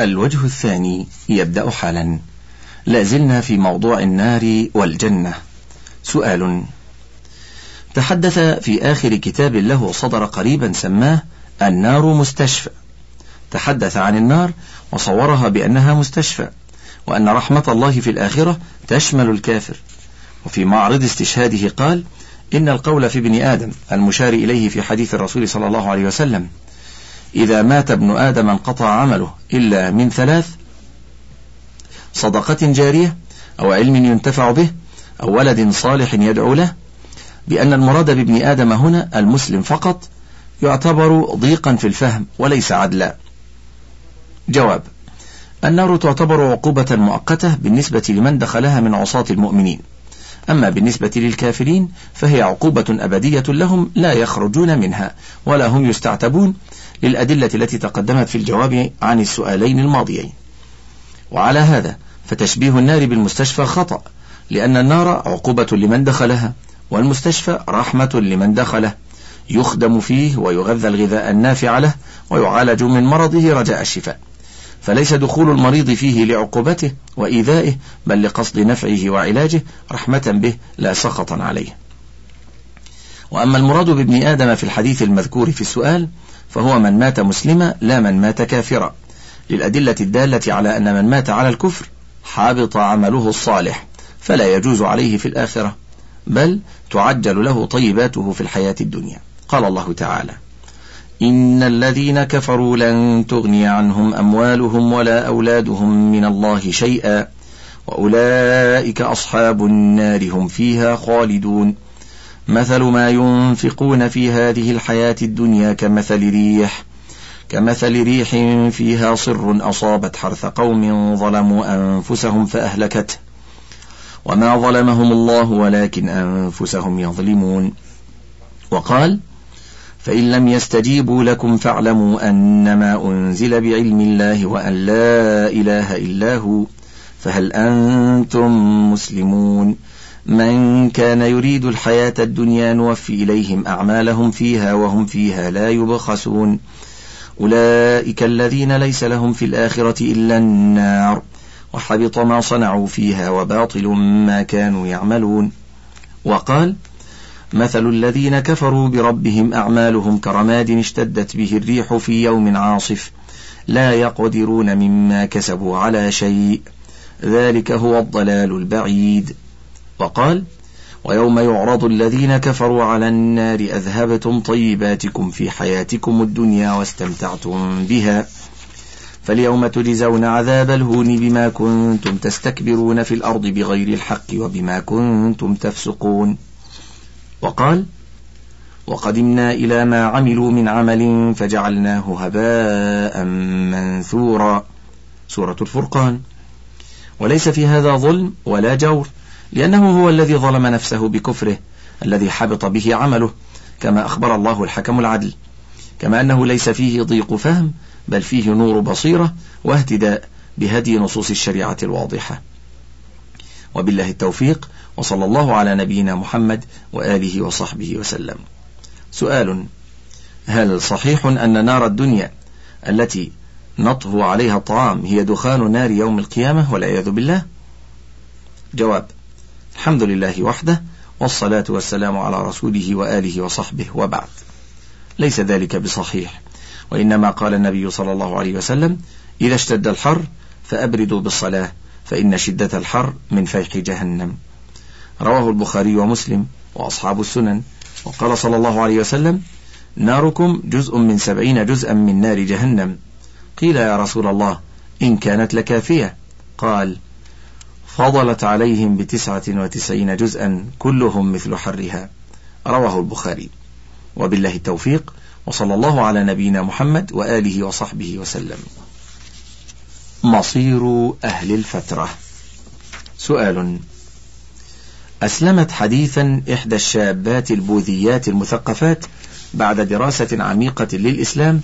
الوجه الثاني يبدأ حالا. لازلنا في موضوع النار والجنة. سؤال. تحدث في آخر كتاب له صدر قريبا سماه النار مستشفى. تحدث عن النار وصورها بأنها مستشفى وأن رحمة الله في الآخرة تشمل الكافر. وفي معرض استشهاده قال إن القول في ابن آدم المشار إليه في حديث الرسول صلى الله عليه وسلم إذا مات ابن آدم انقطع عمله إلا من ثلاث صدقة جارية أو علم ينتفع به أو ولد صالح يدعو له بأن المراد بابن آدم هنا المسلم فقط يعتبر ضيقا في الفهم وليس عدلا. جواب النار تعتبر عقوبة مؤقتة بالنسبة لمن دخلها من عصاة المؤمنين. أما بالنسبة للكافرين فهي عقوبة أبدية لهم لا يخرجون منها ولا هم يستعتبون للأدلة التي تقدمت في الجواب عن السؤالين الماضيين. وعلى هذا فتشبيه النار بالمستشفى خطأ لأن النار عقوبة لمن دخلها والمستشفى رحمة لمن دخله يخدم فيه ويغذى الغذاء النافع له ويعالج من مرضه رجاء الشفاء. فليس دخول المريض فيه لعقوبته وإيذائه بل لقصد نفعه وعلاجه رحمة به لا سخطا عليه. وأما المراد بابن آدم في الحديث المذكور في السؤال فهو من مات مسلما لا من مات كافرا. للأدلة الدالة على أن من مات على الكفر حابط عمله الصالح فلا يجوز عليه في الآخرة بل تعجل له طيباته في الحياة الدنيا. قال الله تعالى إن الذين كفروا لن تغني عنهم أموالهم ولا أولادهم من الله شيئا وأولئك أصحاب النار هم فيها خالدون. مثل ما ينفقون في هذه الحياة الدنيا كمثل ريح كمثل ريح فيها صر أصابت حرث قوم ظلموا أنفسهم فأهلكته وما ظلمهم الله ولكن أنفسهم يظلمون. وقال فإن لم يستجيبوا لكم فاعلموا أنما أنزل بعلم الله وأن لا إله إلا هو فهل أنتم مسلمون؟ من كان يريد الحياة الدنيا نوفي إليهم أعمالهم فيها وهم فيها لا يبخسون. أولئك الذين ليس لهم في الآخرة إلا النار وحبط ما صنعوا فيها وباطل ما كانوا يعملون. وقال مثل الذين كفروا بربهم أعمالهم كرماد اشتدت به الريح في يوم عاصف لا يقدرون مما كسبوا على شيء. ذلك هو الضلال البعيد. وقال ويوم يعرض الذين كفروا على النار أذهبتم طيباتكم في حياتكم الدنيا واستمتعتم بها. فاليوم تجزون عذاب الهون بما كنتم تستكبرون في الأرض بغير الحق وبما كنتم تفسقون. وقال وقدمنا إلى ما عملوا من عمل فجعلناه هباء منثورا. سورة الفرقان. وليس في هذا ظلم ولا جور لأنه هو الذي ظلم نفسه بكفره الذي حبط به عمله كما أخبر الله الحكم العدل. كما أنه ليس فيه ضيق فهم بل فيه نور بصيرة واهتداء بهدي نصوص الشريعة الواضحة. وبالله التوفيق وصلى الله على نبينا محمد وآله وصحبه وسلم. سؤال هل صحيح أن نار الدنيا التي نطهو عليها الطعام هي دخان نار يوم القيامة والعياذ بالله؟ جواب الحمد لله وحده والصلاة والسلام على رسوله وآله وصحبه وبعد. ليس ذلك بصحيح وإنما قال النبي صلى الله عليه وسلم إذا اشتد الحر فأبردوا بالصلاة فإن شدة الحر من فيح جهنم. رواه البخاري ومسلم وأصحاب السنن. وقال صلى الله عليه وسلم ناركم جزء من سبعين جزءا من نار جهنم. قيل يا رسول الله إن كانت لكافية. قال فضلت عليهم بتسعة وتسعين جزءا كلهم مثل حرها. رواه البخاري. وبالله التوفيق وصلى الله على نبينا محمد وآله وصحبه وسلم. مصير أهل الفترة. سؤال أسلمت حديثا إحدى الشابات البوذيات المثقفات بعد دراسة عميقة للإسلام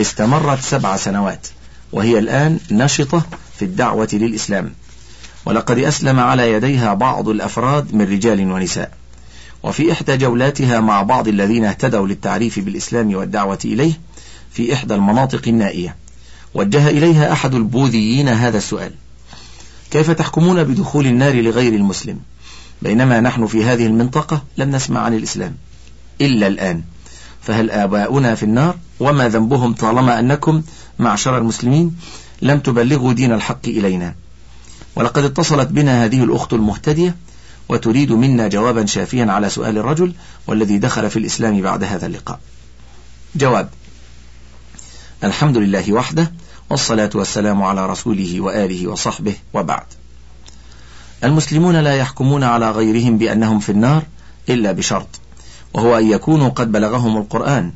استمرت سبع سنوات وهي الآن نشطة في الدعوة للإسلام. ولقد أسلم على يديها بعض الأفراد من رجال ونساء. وفي إحدى جولاتها مع بعض الذين اهتدوا للتعريف بالإسلام والدعوة إليه في إحدى المناطق النائية. وجه إليها أحد البوذيين هذا السؤال. كيف تحكمون بدخول النار لغير المسلم؟ بينما نحن في هذه المنطقة لم نسمع عن الإسلام إلا الآن. فهل آباؤنا في النار؟ وما ذنبهم طالما أنكم معشر المسلمين لم تبلغوا دين الحق إلينا. ولقد اتصلت بنا هذه الأخت المهتدية وتريد منا جوابا شافيا على سؤال الرجل والذي دخل في الإسلام بعد هذا اللقاء. جواب الحمد لله وحده والصلاة والسلام على رسوله وآله وصحبه وبعد. المسلمون لا يحكمون على غيرهم بأنهم في النار إلا بشرط وهو أن يكونوا قد بلغهم القرآن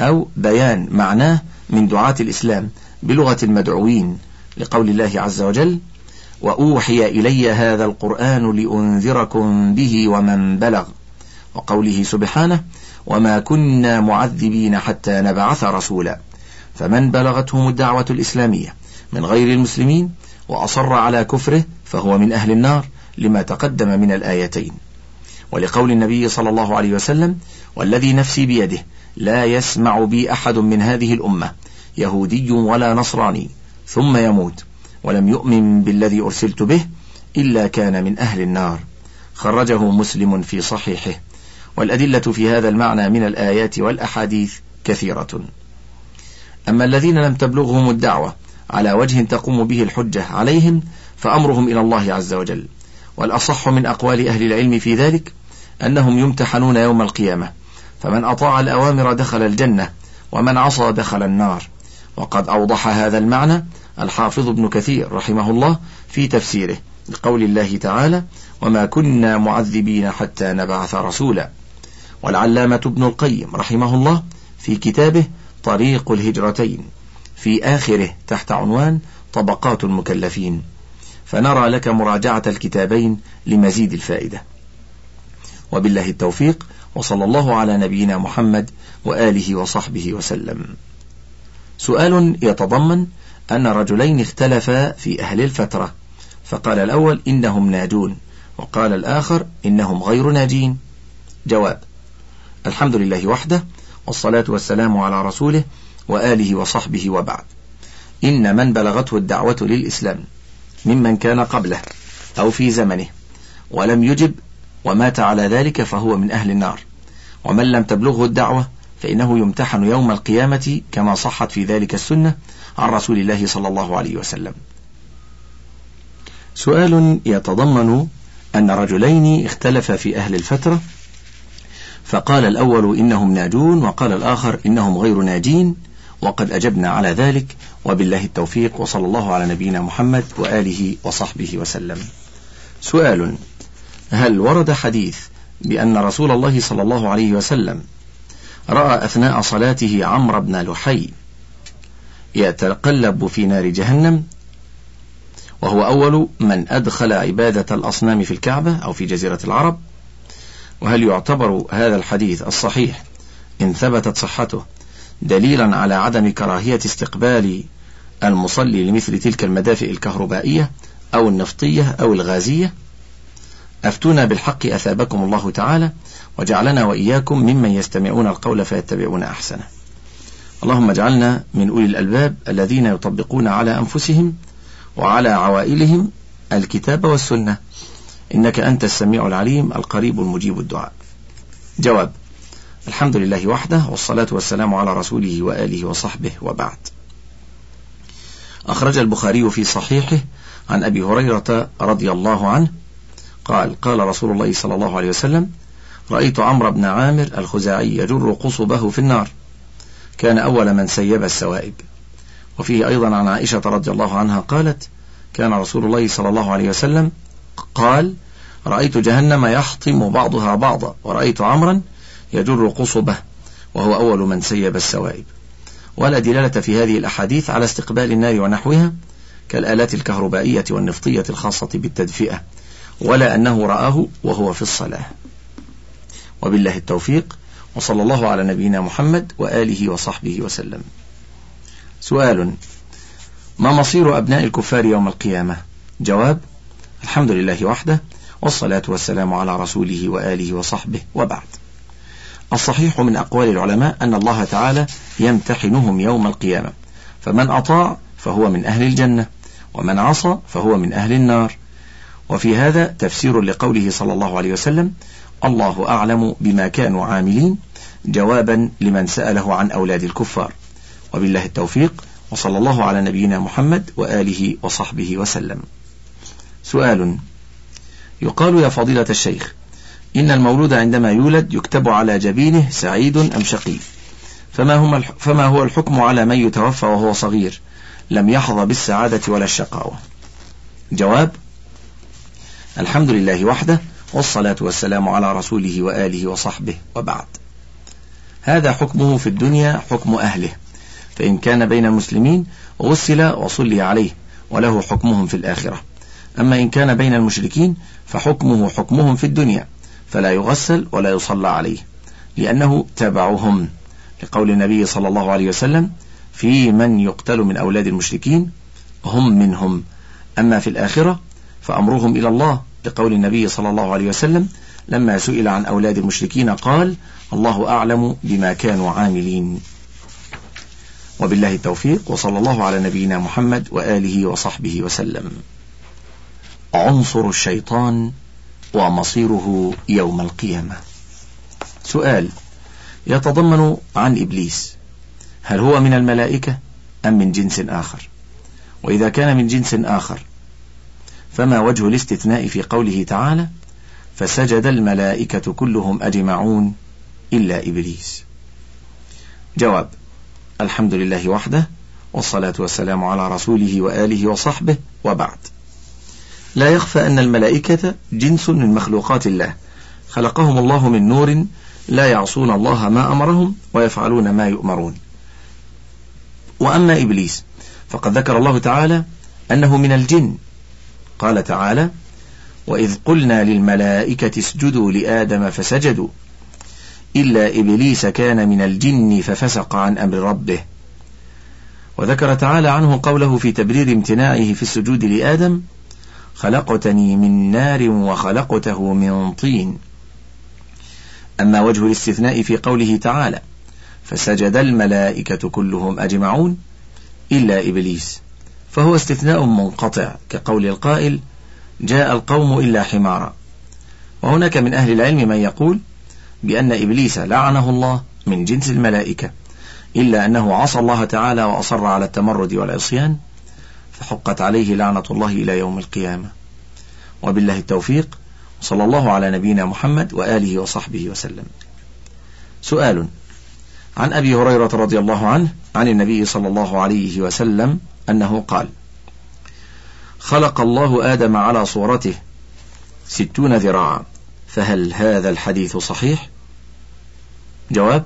أو بيان معناه من دعاة الإسلام بلغة المدعوين لقول الله عز وجل وأوحي إلي هذا القرآن لأنذركم به ومن بلغ وقوله سبحانه وما كنا معذبين حتى نبعث رسولا فمن بلغتهم الدعوة الإسلامية من غير المسلمين وأصر على كفره فهو من أهل النار لما تقدم من الآيتين. ولقول النبي صلى الله عليه وسلم والذي نفسي بيده لا يسمع بي أحد من هذه الأمة يهودي ولا نصراني ثم يموت ولم يؤمن بالذي أرسلت به إلا كان من أهل النار. خرجه مسلم في صحيحه. والأدلة في هذا المعنى من الآيات والأحاديث كثيرة. أما الذين لم تبلغهم الدعوة على وجه تقوم به الحجة عليهم فأمرهم إلى الله عز وجل. والأصح من أقوال أهل العلم في ذلك أنهم يمتحنون يوم القيامة. فمن أطاع الأوامر دخل الجنة ومن عصى دخل النار. وقد أوضح هذا المعنى الحافظ ابن كثير رحمه الله في تفسيره لقول الله تعالى وما كنا معذبين حتى نبعث رسولا والعلامة ابن القيم رحمه الله في كتابه طريق الهجرتين. في آخره تحت عنوان طبقات المكلفين. فنرى لك مراجعة الكتابين لمزيد الفائدة. وبالله التوفيق وصلى الله على نبينا محمد وآله وصحبه وسلم. سؤال يتضمن أن رجلين اختلفا في أهل الفترة. فقال الأول إنهم ناجون وقال الآخر إنهم غير ناجين. جواب الحمد لله وحده والصلاة والسلام على رسوله وآله وصحبه وبعد. إن من بلغته الدعوة للإسلام ممن كان قبله أو في زمنه ولم يجب ومات على ذلك فهو من أهل النار. ومن لم تبلغه الدعوة فإنه يمتحن يوم القيامة كما صحت في ذلك السنة عن رسول الله صلى الله عليه وسلم. سؤال يتضمن أن رجلين اختلفا في أهل الفترة فقال الأول إنهم ناجون وقال الآخر إنهم غير ناجين وقد أجبنا على ذلك وبالله التوفيق وصلى الله على نبينا محمد وآله وصحبه وسلم. سؤال هل ورد حديث بأن رسول الله صلى الله عليه وسلم رأى أثناء صلاته عمرو بن لحي يتقلب في نار جهنم؟ وهو أول من أدخل عبادة الأصنام في الكعبة أو في جزيرة العرب وهل يعتبر هذا الحديث الصحيح إن ثبتت صحته دليلا على عدم كراهية استقبال المصلي لمثل تلك المدافئ الكهربائية أو النفطية أو الغازية؟ أفتونا بالحق أثابكم الله تعالى وجعلنا وإياكم ممن يستمعون القول فيتبعون أحسنه. اللهم اجعلنا من أولي الألباب الذين يطبقون على أنفسهم وعلى عوائلهم الكتاب والسنة. إنك أنت السميع العليم القريب المجيب الدعاء. جواب الحمد لله وحده والصلاة والسلام على رسوله وآله وصحبه وبعد. أخرج البخاري في صحيحه عن أبي هريرة رضي الله عنه قال قال رسول الله صلى الله عليه وسلم رأيت عمرو بن عامر الخزاعي يجر قصبه في النار. كان أول من سيب السوائب. وفيه أيضا عن عائشة رضي الله عنها قالت كان رسول الله صلى الله عليه وسلم قال رأيت جهنم يحطم بعضها بعضا ورأيت عمرا يجر قصبه وهو أول من سيب السوائب. ولا دلالة في هذه الأحاديث على استقبال النار ونحوها كالآلات الكهربائية والنفطية الخاصة بالتدفئة ولا أنه رآه وهو في الصلاة. وبالله التوفيق وصلى الله على نبينا محمد وآله وصحبه وسلم. سؤال ما مصير أبناء الكفار يوم القيامة؟ جواب الحمد لله وحده والصلاة والسلام على رسوله وآله وصحبه وبعد. الصحيح من أقوال العلماء أن الله تعالى يمتحنهم يوم القيامة. فمن أطاع فهو من أهل الجنة ومن عصى فهو من أهل النار. وفي هذا تفسير لقوله صلى الله عليه وسلم الله أعلم بما كانوا عاملين جوابا لمن سأله عن أولاد الكفار. وبالله التوفيق وصلى الله على نبينا محمد وآله وصحبه وسلم. سؤال. يقال يا فضيلة الشيخ إن المولود عندما يولد يكتب على جبينه سعيد أم شقي. فما, هم فما هو الحكم على من يتوفى وهو صغير؟ لم يحظى بالسعادة ولا الشقاوة. جواب الحمد لله وحده والصلاة والسلام على رسوله وآله وصحبه وبعد. هذا حكمه في الدنيا حكم أهله. فإن كان بين المسلمين غسل وصلي عليه وله حكمهم في الآخرة. أما إن كان بين المشركين فحكمه حكمهم في الدنيا فلا يغسل ولا يصلى عليه لأنه تبعهم لقول النبي صلى الله عليه وسلم في من يقتل من أولاد المشركين هم منهم. أما في الآخرة فأمرهم إلى الله لقول النبي صلى الله عليه وسلم لما سئل عن أولاد المشركين قال الله أعلم بما كانوا عاملين. وبالله التوفيق وصلى الله على نبينا محمد وآله وصحبه وسلم. عنصر الشيطان ومصيره يوم القيامة. سؤال يتضمن عن إبليس هل هو من الملائكة أم من جنس آخر؟ وإذا كان من جنس آخر فما وجه الاستثناء في قوله تعالى فسجد الملائكة كلهم أجمعون إلا إبليس؟ جواب الحمد لله وحده والصلاة والسلام على رسوله وآله وصحبه وبعد. لا يخفى أن الملائكة جنس من مخلوقات الله. خلقهم الله من نور لا يعصون الله ما أمرهم ويفعلون ما يؤمرون. وأما إبليس فقد ذكر الله تعالى أنه من الجن. قال تعالى وإذ قلنا للملائكة اسجدوا لآدم فسجدوا إلا إبليس كان من الجن ففسق عن أمر ربه. وذكر تعالى عنه قوله في تبرير امتناعه في السجود لآدم خلقتني من نار وخلقته من طين. أما وجه الاستثناء في قوله تعالى فسجد الملائكة كلهم أجمعون إلا إبليس. فهو استثناء منقطع كقول القائل جاء القوم إلا حمارا. وهناك من أهل العلم من يقول بأن إبليس لعنه الله من جنس الملائكة إلا أنه عصى الله تعالى وأصر على التمرد والعصيان فحقت عليه لعنة الله إلى يوم القيامة. وبالله التوفيق صلى الله على نبينا محمد وآله وصحبه وسلم. سؤال عن أبي هريرة رضي الله عنه عن النبي صلى الله عليه وسلم أنه قال خلق الله آدم على صورته ستون ذراعا فهل هذا الحديث صحيح؟ جواب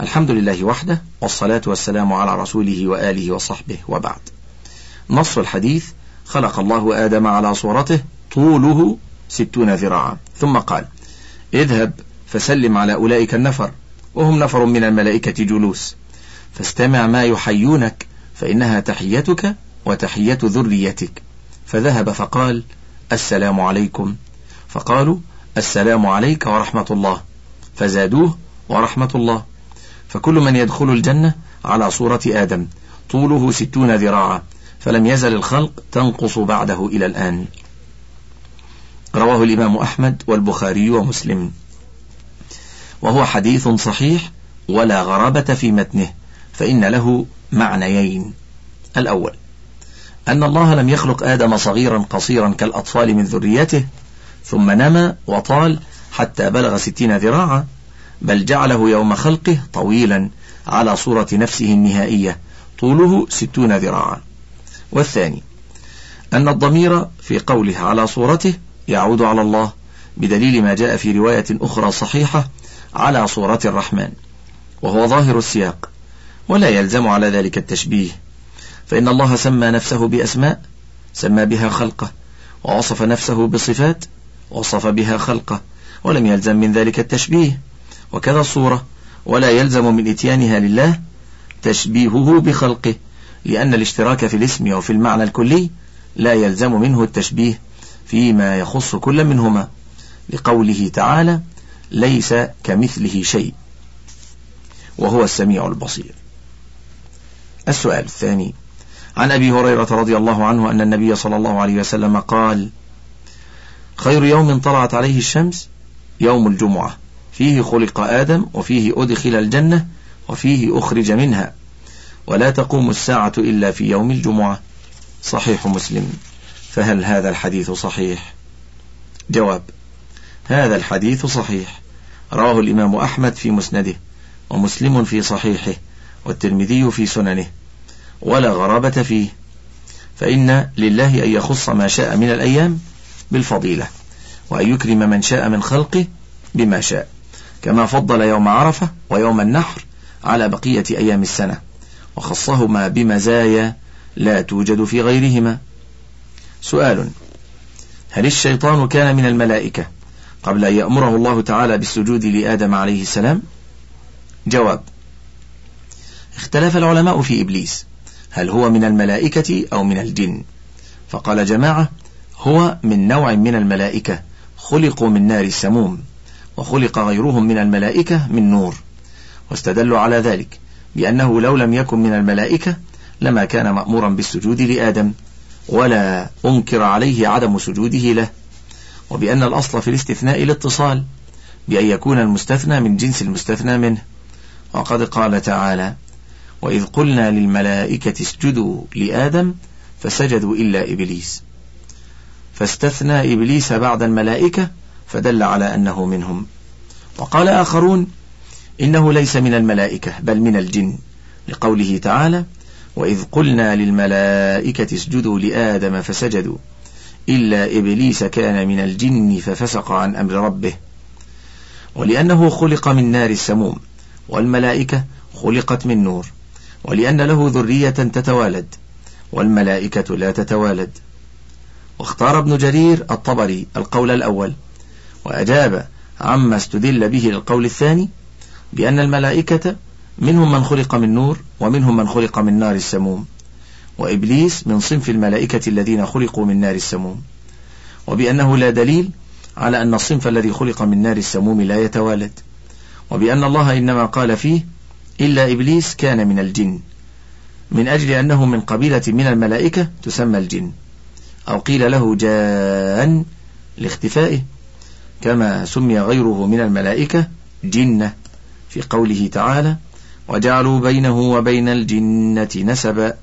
الحمد لله وحده والصلاة والسلام على رسوله وآله وصحبه وبعد. نص الحديث خلق الله آدم على صورته طوله ستون ذراعا. ثم قال اذهب فسلم على أولئك النفر وهم نفر من الملائكة جلوس. فاستمع ما يحيونك فإنها تحيتك وتحية ذريتك. فذهب فقال السلام عليكم. فقالوا السلام عليك ورحمة الله. فزادوه ورحمة الله. فكل من يدخل الجنة على صورة آدم طوله ستون ذراعا. فلم يزل الخلق تنقص بعده إلى الآن. رواه الإمام أحمد والبخاري ومسلم. وهو حديث صحيح ولا غرابة في متنه فإن له معنيين. الأول أن الله لم يخلق آدم صغيرا قصيرا كالأطفال من ذريته ثم نما وطال حتى بلغ ستين ذراعا بل جعله يوم خلقه طويلا على صورة نفسه النهائية طوله ستون ذراعا. والثاني أن الضمير في قوله على صورته يعود على الله بدليل ما جاء في رواية أخرى صحيحة على صورة الرحمن وهو ظاهر السياق ولا يلزم على ذلك التشبيه فإن الله سمى نفسه بأسماء سمى بها خلقه ووصف نفسه بصفات وصف بها خلقه ولم يلزم من ذلك التشبيه وكذا الصورة ولا يلزم من إتيانها لله تشبيهه بخلقه. لأن الاشتراك في الاسم وفي المعنى الكلي لا يلزم منه التشبيه فيما يخص كل منهما. لقوله تعالى ليس كمثله شيء. وهو السميع البصير. السؤال الثاني عن أبي هريرة رضي الله عنه أن النبي صلى الله عليه وسلم قال خير يوم طلعت عليه الشمس يوم الجمعة. فيه خلق آدم وفيه أدخل الجنة وفيه أخرج منها. ولا تقوم الساعة إلا في يوم الجمعة. صحيح مسلم. فهل هذا الحديث صحيح؟ جواب هذا الحديث صحيح. رواه الإمام أحمد في مسنده ومسلم في صحيحه والترمذي في سننه. ولا غرابة فيه. فإن لله أن يخص ما شاء من الأيام بالفضيلة وأن يكرم من شاء من خلقه بما شاء. كما فضل يوم عرفة ويوم النحر على بقية أيام السنة. وخصهما بمزايا لا توجد في غيرهما. سؤال هل الشيطان كان من الملائكة قبل أن يأمره الله تعالى بالسجود لآدم عليه السلام؟ جواب اختلف العلماء في إبليس. هل هو من الملائكة أو من الجن؟ فقال جماعة هو من نوع من الملائكة خلقوا من نار السموم وخلق غيرهم من الملائكة من نور واستدلوا على ذلك. بأنه لو لم يكن من الملائكة لما كان مأمورا بالسجود لآدم ولا أنكر عليه عدم سجوده له وبأن الأصل في الاستثناء الاتصال بأن يكون المستثنى من جنس المستثنى منه. وقد قال تعالى وإذ قلنا للملائكة اسجدوا لآدم فسجدوا إلا إبليس. فاستثنى إبليس بعد الملائكة فدل على أنه منهم. وقال آخرون إنه ليس من الملائكة بل من الجن لقوله تعالى وإذ قلنا للملائكة اسجدوا لآدم فسجدوا إلا إبليس كان من الجن ففسق عن أمر ربه. ولأنه خلق من نار السموم والملائكة خلقت من نور ولأن له ذرية تتوالد والملائكة لا تتوالد. واختار ابن جرير الطبري القول الأول وأجاب عما استدل به للقول الثاني بأن الملائكة منهم من خلق من نور ومنهم من خلق من نار السموم وإبليس من صنف الملائكة الذين خلقوا من نار السموم وبأنه لا دليل على أن الصنف الذي خلق من نار السموم لا يتوالد وبأن الله إنما قال فيه إلا إبليس كان من الجن من أجل أنه من قبيلة من الملائكة تسمى الجن أو قيل له جان لاختفائه كما سمي غيره من الملائكة جنة. في قوله تعالى وجعلوا بينه وبين الجنة نسبا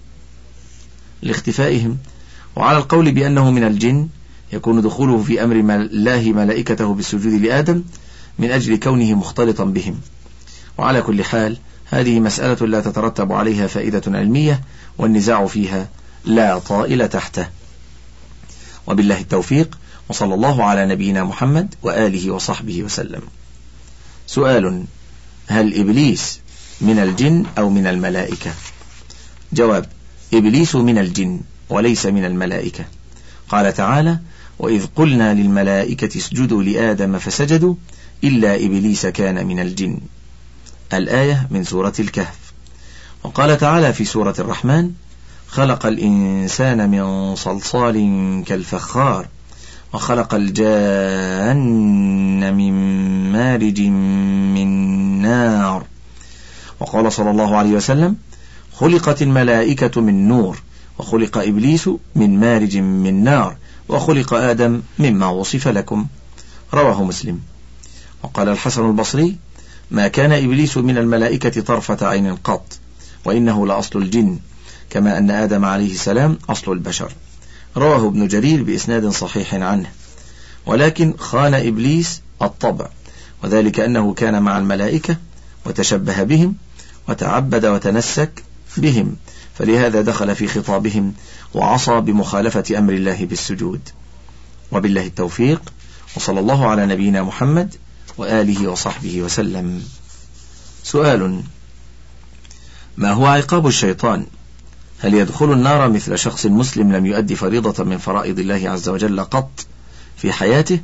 لاختفائهم. وعلى القول بأنه من الجن يكون دخوله في أمر الله ملائكته بالسجود لآدم من أجل كونه مختلطا بهم. وعلى كل حال هذه مسألة لا تترتب عليها فائدة علمية والنزاع فيها لا طائل تحته. وبالله التوفيق وصلى الله على نبينا محمد وآله وصحبه وسلم. سؤال هل إبليس من الجن أو من الملائكة؟ جواب إبليس من الجن وليس من الملائكة. قال تعالى وإذ قلنا للملائكة اسجدوا لآدم فسجدوا إلا إبليس كان من الجن. الآية من سورة الكهف. وقال تعالى في سورة الرحمن خلق الإنسان من صلصال كالفخار. وخلق الجان من مارج من نار. وقال صلى الله عليه وسلم خلقت الملائكة من نور وخلق إبليس من مارج من نار وخلق آدم مما وصف لكم. رواه مسلم. وقال الحسن البصري ما كان إبليس من الملائكة طرفة عين قط وإنه لأصل الجن كما أن آدم عليه السلام أصل البشر. رواه ابن جرير بإسناد صحيح عنه. ولكن خان إبليس الطبع وذلك أنه كان مع الملائكة وتشبه بهم وتعبد وتنسك بهم فلهذا دخل في خطابهم وعصى بمخالفة أمر الله بالسجود. وبالله التوفيق وصلى الله على نبينا محمد وآله وصحبه وسلم. سؤال ما هو عقاب الشيطان هل يدخل النار مثل شخص مسلم لم يؤدي فريضة من فرائض الله عز وجل قط في حياته؟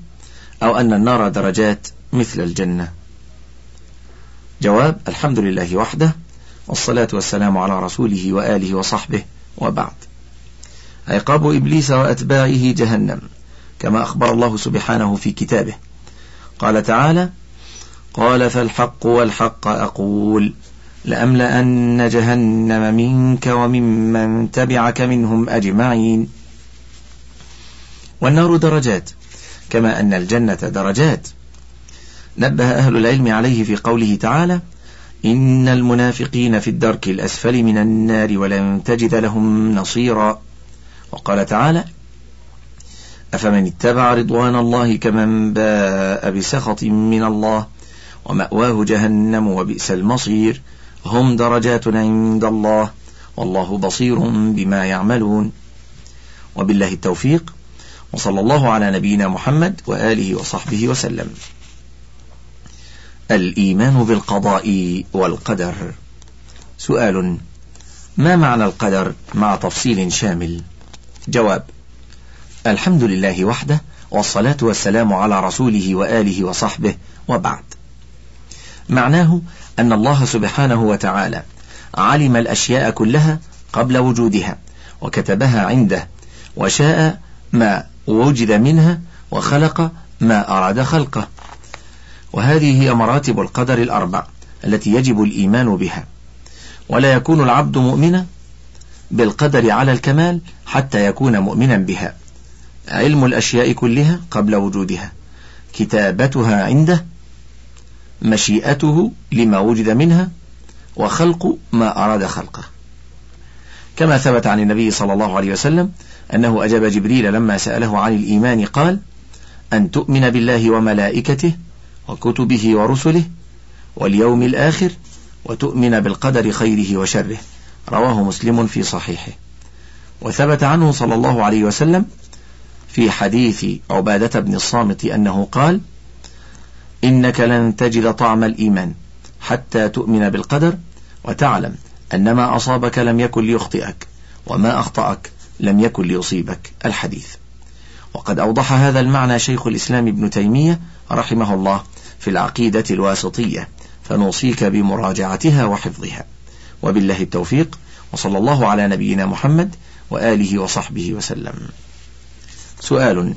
أو أن النار درجات مثل الجنة؟ جواب الحمد لله وحده والصلاة والسلام على رسوله وآله وصحبه وبعد. عقاب إبليس وأتباعه جهنم كما أخبر الله سبحانه في كتابه. قال تعالى قال فالحق والحق أقول. لأملأن جهنم منك وممن تبعك منهم أجمعين. والنار درجات كما أن الجنة درجات. نبه أهل العلم عليه في قوله تعالى إن المنافقين في الدرك الأسفل من النار ولن تجد لهم نصيرا. وقال تعالى أفمن اتبع رضوان الله كمن باء بسخط من الله ومأواه جهنم وبئس المصير؟ هم درجات عند الله. والله بصير بما يعملون. وبالله التوفيق. وصلى الله على نبينا محمد وآله وصحبه وسلم. الإيمان بالقضاء والقدر. سؤال. ما معنى القدر مع تفصيل شامل؟ جواب. الحمد لله وحده والصلاة والسلام على رسوله وآله وصحبه وبعد. معناه أن الله سبحانه وتعالى علم الأشياء كلها قبل وجودها وكتبها عنده وشاء ما وجد منها وخلق ما أراد خلقه. وهذه هي مراتب القدر الأربع التي يجب الإيمان بها. ولا يكون العبد مؤمنا بالقدر على الكمال حتى يكون مؤمنا بها. علم الأشياء كلها قبل وجودها. كتابتها عنده مشيئته لما وجد منها وخلق ما أراد خلقه. كما ثبت عن النبي صلى الله عليه وسلم أنه أجاب جبريل لما سأله عن الإيمان قال أن تؤمن بالله وملائكته وكتبه ورسله واليوم الآخر وتؤمن بالقدر خيره وشره. رواه مسلم في صحيحه. وثبت عنه صلى الله عليه وسلم في حديث عبادة بن الصامت أنه قال إنك لن تجد طعم الإيمان حتى تؤمن بالقدر وتعلم أن ما أصابك لم يكن ليخطئك وما أخطأك لم يكن ليصيبك. الحديث. وقد أوضح هذا المعنى شيخ الإسلام ابن تيمية رحمه الله في العقيدة الواسطية فنوصيك بمراجعتها وحفظها. وبالله التوفيق وصلى الله على نبينا محمد وآله وصحبه وسلم. سؤال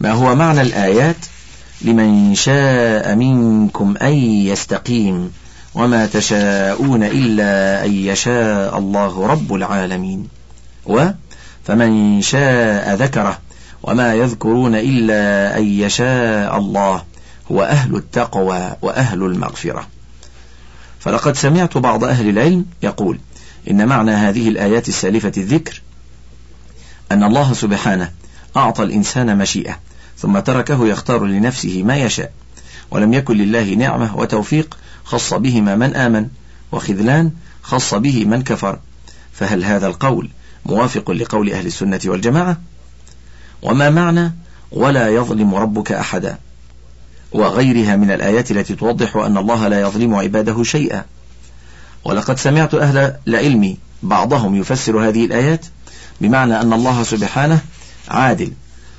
ما هو معنى الآيات لمن شاء منكم أن يستقيم وما تشاءون إلا أن يشاء الله رب العالمين. و فمن شاء ذكره وما يذكرون إلا أن يشاء الله هو أهل التقوى وأهل المغفرة. فلقد سمعت بعض أهل العلم يقول إن معنى هذه الآيات السالفة الذكر أن الله سبحانه أعطى الإنسان مشيئة ثم تركه يختار لنفسه ما يشاء ولم يكن لله نعمة وتوفيق خص بهما من آمن وخذلان خص به من كفر. فهل هذا القول موافق لقول أهل السنة والجماعة؟ وما معنى ولا يظلم ربك أحدا؟ وغيرها من الآيات التي توضح أن الله لا يظلم عباده شيئا. ولقد سمعت أهل العلم بعضهم يفسر هذه الآيات بمعنى أن الله سبحانه عادل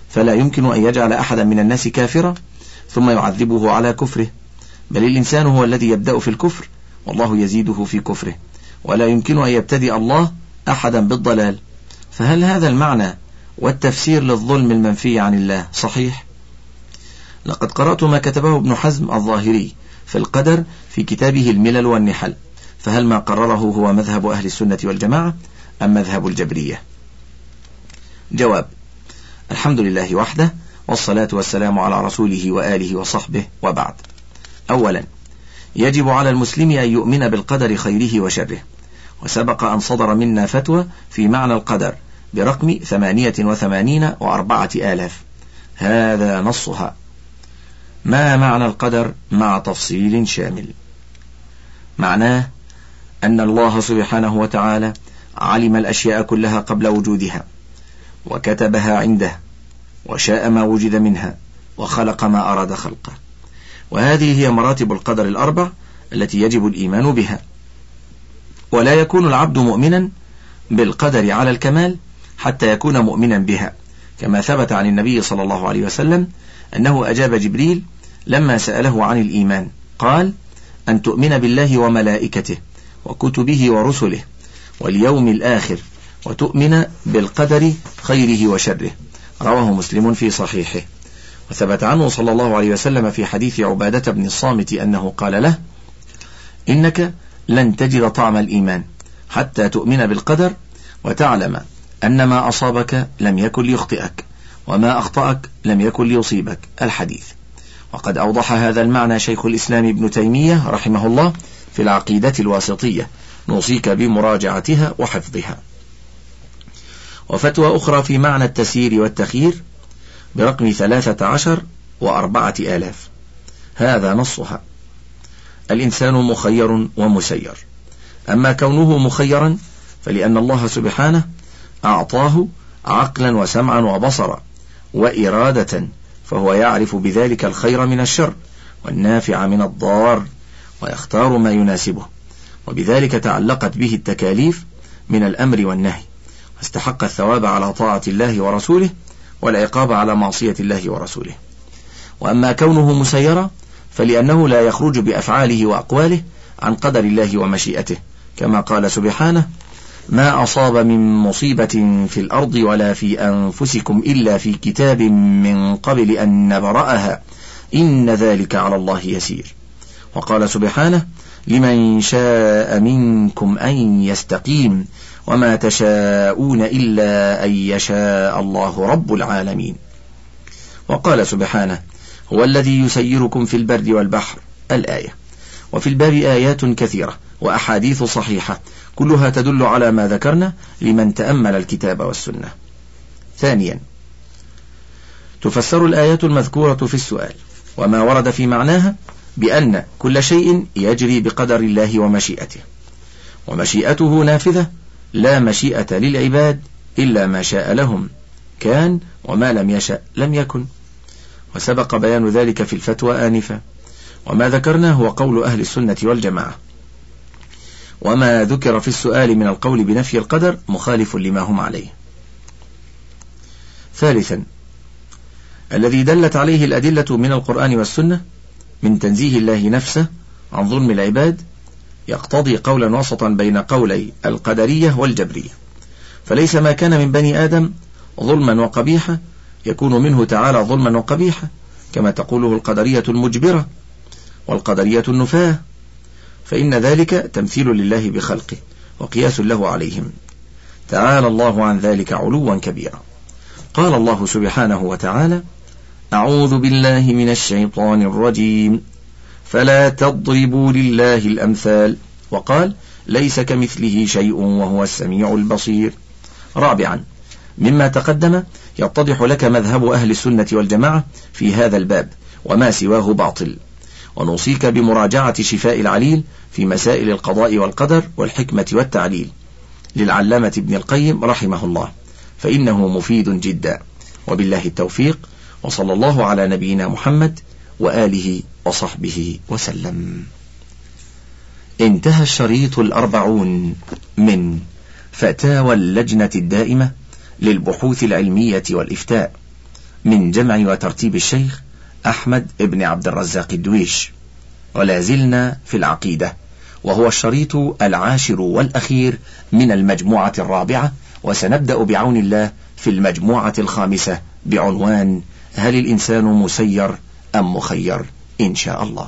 فلا يمكن أن يجعل أحدا من الناس كافرا ثم يعذبه على كفره. بل الإنسان هو الذي يبدأ في الكفر والله يزيده في كفره. ولا يمكن أن يبتدئ الله أحدا بالضلال. فهل هذا المعنى والتفسير للظلم المنفي عن الله صحيح؟ لقد قرأت ما كتبه ابن حزم الظاهري في القدر في كتابه الملل والنحل. فهل ما قرره هو مذهب أهل السنة والجماعة أم مذهب الجبرية؟ جواب الحمد لله وحده والصلاة والسلام على رسوله وآله وصحبه وبعد. أولا يجب على المسلم أن يؤمن بالقدر خيره وشره. وسبق أن صدر منا فتوى في معنى القدر برقم ثمانية وثمانين وأربعة آلاف. هذا نصها. ما معنى القدر؟ مع تفصيل شامل. معناه أن الله سبحانه وتعالى علم الأشياء كلها قبل وجودها. وكتبها عنده وشاء ما وجد منها وخلق ما أراد خلقه. وهذه هي مراتب القدر الأربع التي يجب الإيمان بها. ولا يكون العبد مؤمنا بالقدر على الكمال حتى يكون مؤمنا بها. كما ثبت عن النبي صلى الله عليه وسلم أنه أجاب جبريل لما سأله عن الإيمان. قال أن تؤمن بالله وملائكته وكتبه ورسله واليوم الآخر. وتؤمن بالقدر خيره وشره. رواه مسلم في صحيحه. وثبت عنه صلى الله عليه وسلم في حديث عبادة بن الصامت أنه قال له إنك لن تجد طعم الإيمان حتى تؤمن بالقدر وتعلم أن ما أصابك لم يكن ليخطئك وما أخطأك لم يكن ليصيبك. الحديث. وقد أوضح هذا المعنى شيخ الإسلام ابن تيمية رحمه الله في العقيدة الواسطية. نوصيك بمراجعتها وحفظها. وفتوى أخرى في معنى التسيير والتخيير برقم ثلاثة عشر وأربعة آلاف. هذا نصها. الإنسان مخير ومسير. أما كونه مخيرا فلأن الله سبحانه أعطاه عقلا وسمعا وبصرا وإرادة فهو يعرف بذلك الخير من الشر والنافع من الضار ويختار ما يناسبه. وبذلك تعلقت به التكاليف من الأمر والنهي. واستحق الثواب على طاعة الله ورسوله والعقاب على معصية الله ورسوله. وأما كونه مسيرا فلأنه لا يخرج بأفعاله وأقواله عن قدر الله ومشيئته كما قال سبحانه ما أصاب من مصيبة في الأرض ولا في أنفسكم إلا في كتاب من قبل أن نبرأها. إن ذلك على الله يسير. وقال سبحانه لمن شاء منكم أن يستقيم وما تشاءون إلا أن يشاء الله رب العالمين. وقال سبحانه هو الذي يسيركم في البر والبحر الآية. وفي الباب آيات كثيرة وأحاديث صحيحة كلها تدل على ما ذكرنا لمن تأمل الكتاب والسنة. ثانيا تفسر الآيات المذكورة في السؤال وما ورد في معناها بأن كل شيء يجري بقدر الله ومشيئته. ومشيئته نافذة لا مشيئة للعباد إلا ما شاء لهم كان وما لم يشأ لم يكن. وسبق بيان ذلك في الفتوى آنفا. وما ذكرنا هو قول أهل السنة والجماعة. وما ذكر في السؤال من القول بنفي القدر مخالف لما هم عليه. ثالثا الذي دلت عليه الأدلة من القرآن والسنة من تنزيه الله نفسه عن ظلم العباد يقتضي قولا وسطا بين قولي القدرية والجبرية. فليس ما كان من بني آدم ظلما وقبيحا يكون منه تعالى ظلما وقبيحا كما تقوله القدرية المجبرة والقدرية النفاة. فإن ذلك تمثيل لله بخلقه وقياس له عليهم. تعالى الله عن ذلك علوا كبيرا. قال الله سبحانه وتعالى أعوذ بالله من الشيطان الرجيم. فلا تضربوا لله الأمثال. وقال ليس كمثله شيء وهو السميع البصير. رابعا مما تقدم يتضح لك مذهب أهل السنة والجماعة في هذا الباب وما سواه باطل. ونوصيك بمراجعة شفاء العليل في مسائل القضاء والقدر والحكمة والتعليل. للعلامة ابن القيم رحمه الله. فإنه مفيد جدا. وبالله التوفيق. وصلى الله على نبينا محمد وآله وصحبه وسلم. انتهى الشريط الأربعون من فتاوى اللجنة الدائمة للبحوث العلمية والإفتاء من جمع وترتيب الشيخ أحمد بن عبد الرزاق الدويش. ولا زلنا في العقيدة وهو الشريط العاشر والأخير من المجموعة الرابعة وسنبدأ بعون الله في المجموعة الخامسة بعنوان هل الإنسان مسير أم مخير؟ إن شاء الله.